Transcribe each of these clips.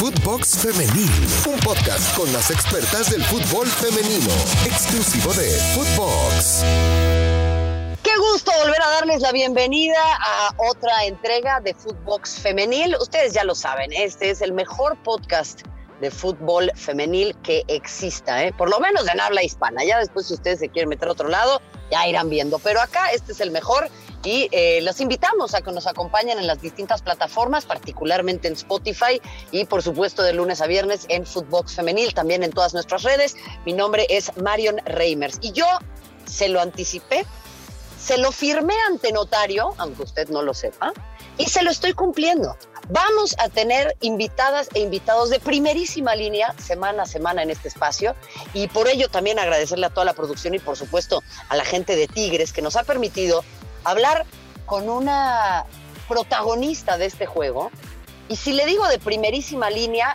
Footbox Femenil, un podcast con las expertas del fútbol femenino, exclusivo de Footbox. Qué gusto volver a darles la bienvenida a otra entrega de Footbox Femenil. Ustedes ya lo saben, este es el mejor podcast de fútbol femenil que exista, ¿eh? por lo menos en habla hispana. Ya después, si ustedes se quieren meter a otro lado, ya irán viendo. Pero acá este es el mejor y eh, los invitamos a que nos acompañen en las distintas plataformas, particularmente en Spotify y por supuesto de lunes a viernes en Footbox Femenil, también en todas nuestras redes. Mi nombre es Marion Reimers y yo se lo anticipé, se lo firmé ante notario, aunque usted no lo sepa, y se lo estoy cumpliendo. Vamos a tener invitadas e invitados de primerísima línea semana a semana en este espacio y por ello también agradecerle a toda la producción y por supuesto a la gente de Tigres que nos ha permitido hablar con una protagonista de este juego. Y si le digo de primerísima línea,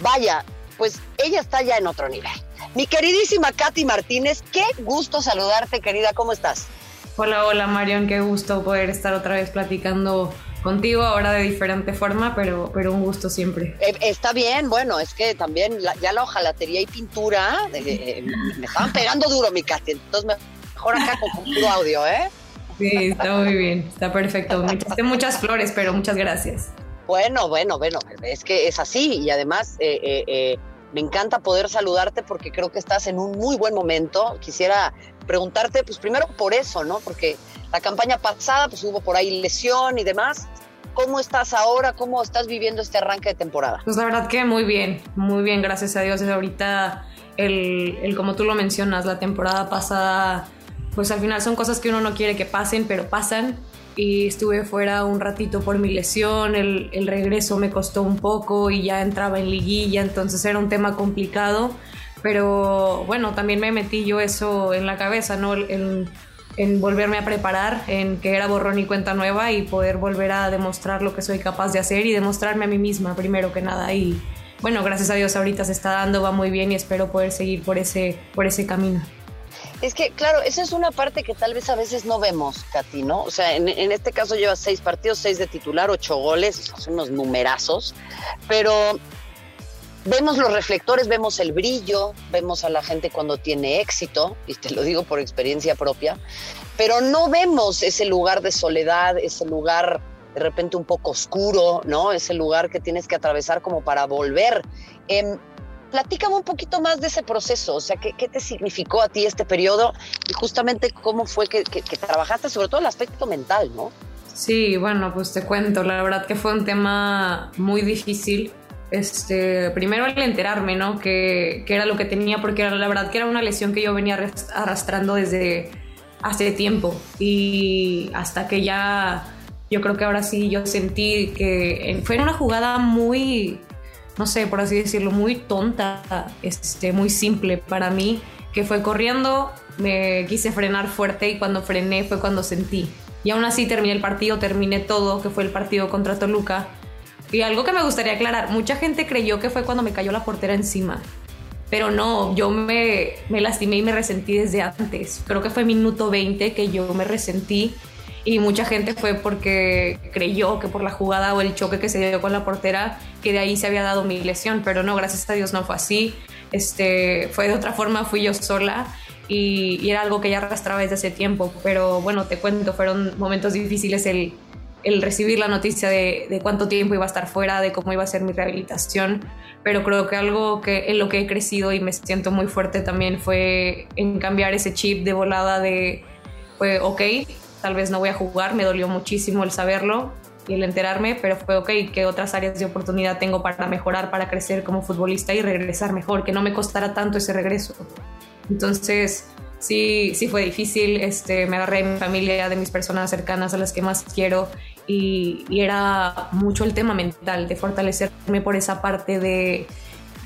vaya, pues ella está ya en otro nivel. Mi queridísima Katy Martínez, qué gusto saludarte, querida, ¿cómo estás? Hola, hola Marion, qué gusto poder estar otra vez platicando contigo ahora de diferente forma, pero, pero un gusto siempre. Eh, está bien, bueno, es que también ya la hojalatería y pintura eh, eh, me estaban pegando duro mi Katy, entonces mejor acá con puro audio, ¿eh? Sí, está muy bien, está perfecto. Me muchas flores, pero muchas gracias. Bueno, bueno, bueno, es que es así y además eh, eh, eh, me encanta poder saludarte porque creo que estás en un muy buen momento. Quisiera preguntarte, pues primero por eso, ¿no? Porque la campaña pasada, pues hubo por ahí lesión y demás. ¿Cómo estás ahora? ¿Cómo estás viviendo este arranque de temporada? Pues la verdad que muy bien, muy bien, gracias a Dios. Ahorita, el, el como tú lo mencionas, la temporada pasada pues al final son cosas que uno no quiere que pasen, pero pasan. Y estuve fuera un ratito por mi lesión, el, regreso me costó un poco y ya entraba en liguilla, entonces era un tema complicado. Pero bueno, también me metí yo eso en la cabeza, ¿no? En, en volverme a preparar, en que era borrón y cuenta nueva y poder volver a demostrar lo que soy capaz de hacer y demostrarme a mí misma primero que nada. Y bueno, gracias a Dios ahorita se está dando, va muy bien y espero poder seguir por ese, por ese camino. Es que, claro, esa es una parte que tal vez a veces no vemos, Katy, ¿no? O sea, en, este caso lleva seis partidos, seis de titular, ocho goles, son unos numerazos, pero vemos los reflectores, vemos el brillo, vemos a la gente cuando tiene éxito, y te lo digo por experiencia propia, pero no vemos ese lugar de soledad, ese lugar de repente un poco oscuro, ¿no? Ese lugar que tienes que atravesar como para volver. Eh, Platícame un poquito más de ese proceso, o sea, ¿qué, te significó a ti este periodo y justamente cómo fue que, trabajaste, sobre todo el aspecto mental, ¿no? Sí, bueno, pues te cuento, la verdad que fue un tema muy difícil. Este, primero al enterarme, ¿no? Que, que era lo que tenía, porque la verdad que era una lesión que yo venía arrastrando desde hace tiempo y hasta que ya, yo creo que ahora sí yo sentí que fue una jugada muy no sé, por así decirlo, muy tonta, este, muy simple para mí, que fue corriendo, me quise frenar fuerte y cuando frené fue cuando sentí. Y aún así terminé el partido, terminé todo, que fue el partido contra Toluca. Y algo que me gustaría aclarar, mucha gente creyó que fue cuando me cayó la portera encima. Pero no, yo me, me lastimé y me resentí desde antes. Creo que fue minuto 20 que yo me resentí y mucha gente fue porque creyó que por la jugada o el choque que se dio con la portera, que de ahí se había dado mi lesión, pero no, gracias a Dios no fue así. Este, fue de otra forma, fui yo sola y, era algo que ya arrastraba desde hace tiempo, pero bueno, te cuento, fueron momentos difíciles el, el recibir la noticia de, de, cuánto tiempo iba a estar fuera, de cómo iba a ser mi rehabilitación, pero creo que algo que en lo que he crecido y me siento muy fuerte también fue en cambiar ese chip de volada de, fue, ok, tal vez no voy a jugar, me dolió muchísimo el saberlo y el enterarme, pero fue ok, ¿qué otras áreas de oportunidad tengo para mejorar, para crecer como futbolista y regresar mejor, que no me costara tanto ese regreso. Entonces, sí, sí fue difícil, este, me agarré de mi familia, de mis personas cercanas a las que más quiero y, era mucho el tema mental, de fortalecerme por esa parte de,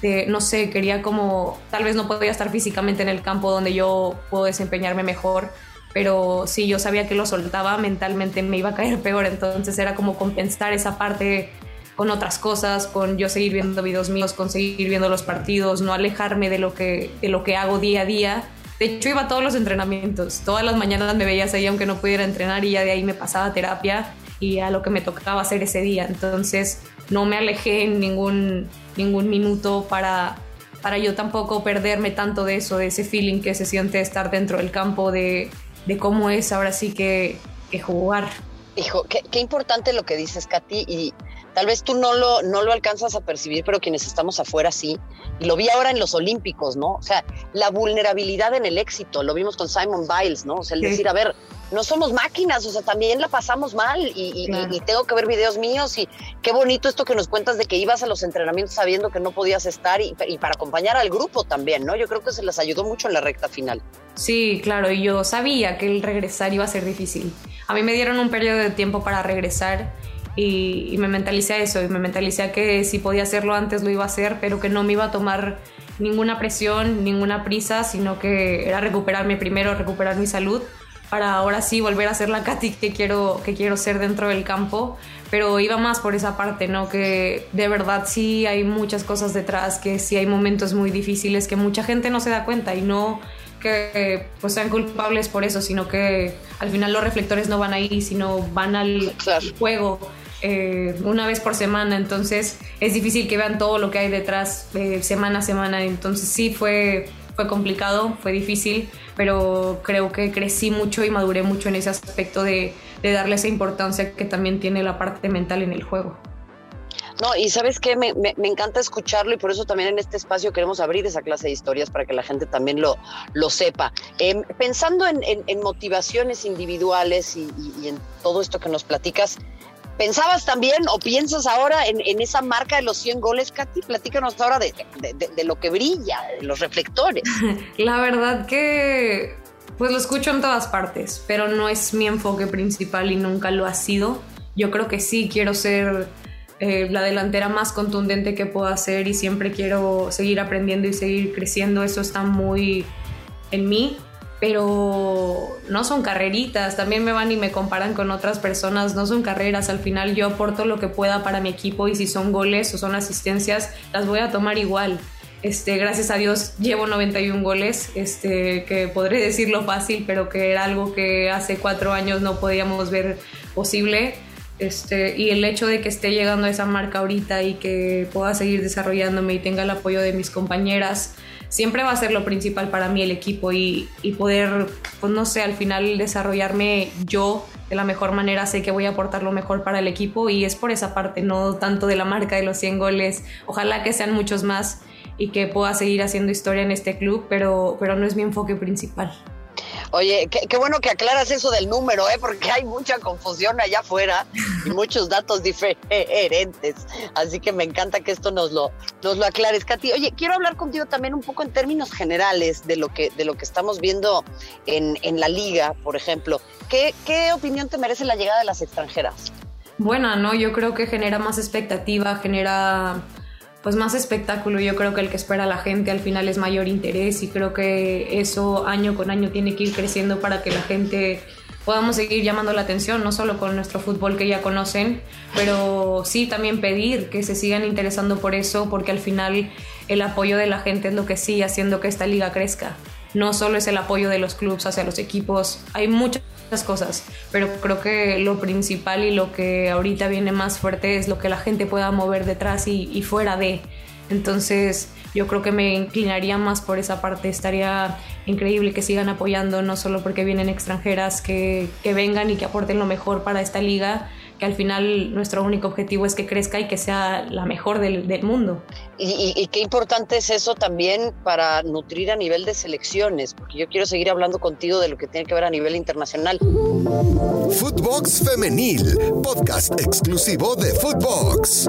de, no sé, quería como, tal vez no podía estar físicamente en el campo donde yo puedo desempeñarme mejor, pero si yo sabía que lo soltaba, mentalmente me iba a caer peor, entonces era como compensar esa parte con otras cosas, con yo seguir viendo videos míos, con seguir viendo los partidos, no alejarme de lo que, de lo que hago día a día. De hecho, iba a todos los entrenamientos, todas las mañanas me veías ahí aunque no pudiera entrenar y ya de ahí me pasaba terapia y a lo que me tocaba hacer ese día. Entonces, no me alejé en ningún ningún minuto para, para yo tampoco perderme tanto de eso, de ese feeling que se siente estar dentro del campo, de, de cómo es ahora sí que, que jugar. Hijo, qué, qué, importante lo que dices, Katy, y tal vez tú no lo, no lo alcanzas a percibir, pero quienes estamos afuera sí. Y lo vi ahora en los Olímpicos, ¿no? O sea, la vulnerabilidad en el éxito, lo vimos con Simon Biles, ¿no? O sea, el decir, a ver, no somos máquinas, o sea, también la pasamos mal y, y, tengo que ver videos míos y qué bonito esto que nos cuentas de que ibas a los entrenamientos sabiendo que no podías estar y, y, para acompañar al grupo también, ¿no? Yo creo que se les ayudó mucho en la recta final. Sí, claro, y yo sabía que el regresar iba a ser difícil. A mí me dieron un periodo de tiempo para regresar y, me mentalicé a eso y me mentalicé a que si podía hacerlo antes lo iba a hacer, pero que no me iba a tomar ninguna presión, ninguna prisa, sino que era recuperarme primero, recuperar mi salud para ahora sí volver a ser la Katy que quiero, que quiero ser dentro del campo, pero iba más por esa parte, ¿no? Que de verdad sí hay muchas cosas detrás, que sí hay momentos muy difíciles que mucha gente no se da cuenta y no que pues sean culpables por eso, sino que al final los reflectores no van ahí, sino van al juego eh, una vez por semana, entonces es difícil que vean todo lo que hay detrás eh, semana a semana, entonces sí fue fue complicado, fue difícil, pero creo que crecí mucho y maduré mucho en ese aspecto de, darle esa importancia que también tiene la parte mental en el juego. No, y sabes qué, me, encanta escucharlo y por eso también en este espacio queremos abrir esa clase de historias para que la gente también lo, sepa. Em, pensando en, motivaciones individuales y, en todo esto que nos platicas, ¿Pensabas también o piensas ahora en, esa marca de los 100 goles, Katy? Platícanos ahora de, lo que brilla, de los reflectores. La verdad que pues lo escucho en todas partes, pero no es mi enfoque principal y nunca lo ha sido. Yo creo que sí quiero ser eh, la delantera más contundente que pueda ser y siempre quiero seguir aprendiendo y seguir creciendo. Eso está muy en mí pero no son carreritas, también me van y me comparan con otras personas, no son carreras, al final yo aporto lo que pueda para mi equipo y si son goles o son asistencias, las voy a tomar igual. Este, gracias a Dios llevo 91 goles, este, que podré decirlo fácil, pero que era algo que hace cuatro años no podíamos ver posible. Este, y el hecho de que esté llegando a esa marca ahorita y que pueda seguir desarrollándome y tenga el apoyo de mis compañeras, siempre va a ser lo principal para mí el equipo y, poder, pues no sé, al final desarrollarme yo de la mejor manera, sé que voy a aportar lo mejor para el equipo y es por esa parte, no tanto de la marca de los 100 goles, ojalá que sean muchos más y que pueda seguir haciendo historia en este club, pero, pero no es mi enfoque principal. Oye, qué, bueno que aclaras eso del número, ¿eh? porque hay mucha confusión allá afuera y muchos datos diferentes. Así que me encanta que esto nos lo, nos lo aclares, Katy. Oye, quiero hablar contigo también un poco en términos generales de lo que, de lo que estamos viendo en, en la liga, por ejemplo. ¿Qué, ¿Qué opinión te merece la llegada de las extranjeras? Buena, ¿no? Yo creo que genera más expectativa, genera pues más espectáculo. Yo creo que el que espera la gente al final es mayor interés y creo que eso año con año tiene que ir creciendo para que la gente podamos seguir llamando la atención, no solo con nuestro fútbol que ya conocen, pero sí también pedir que se sigan interesando por eso, porque al final el apoyo de la gente es lo que sigue haciendo que esta liga crezca. No solo es el apoyo de los clubes hacia los equipos, hay muchas cosas, pero creo que lo principal y lo que ahorita viene más fuerte es lo que la gente pueda mover detrás y, fuera de. Entonces yo creo que me inclinaría más por esa parte, estaría increíble que sigan apoyando, no solo porque vienen extranjeras, que, que vengan y que aporten lo mejor para esta liga, que al final nuestro único objetivo es que crezca y que sea la mejor del, del mundo. Y, y, qué importante es eso también para nutrir a nivel de selecciones, porque yo quiero seguir hablando contigo de lo que tiene que ver a nivel internacional. Footbox Femenil, podcast exclusivo de Footbox.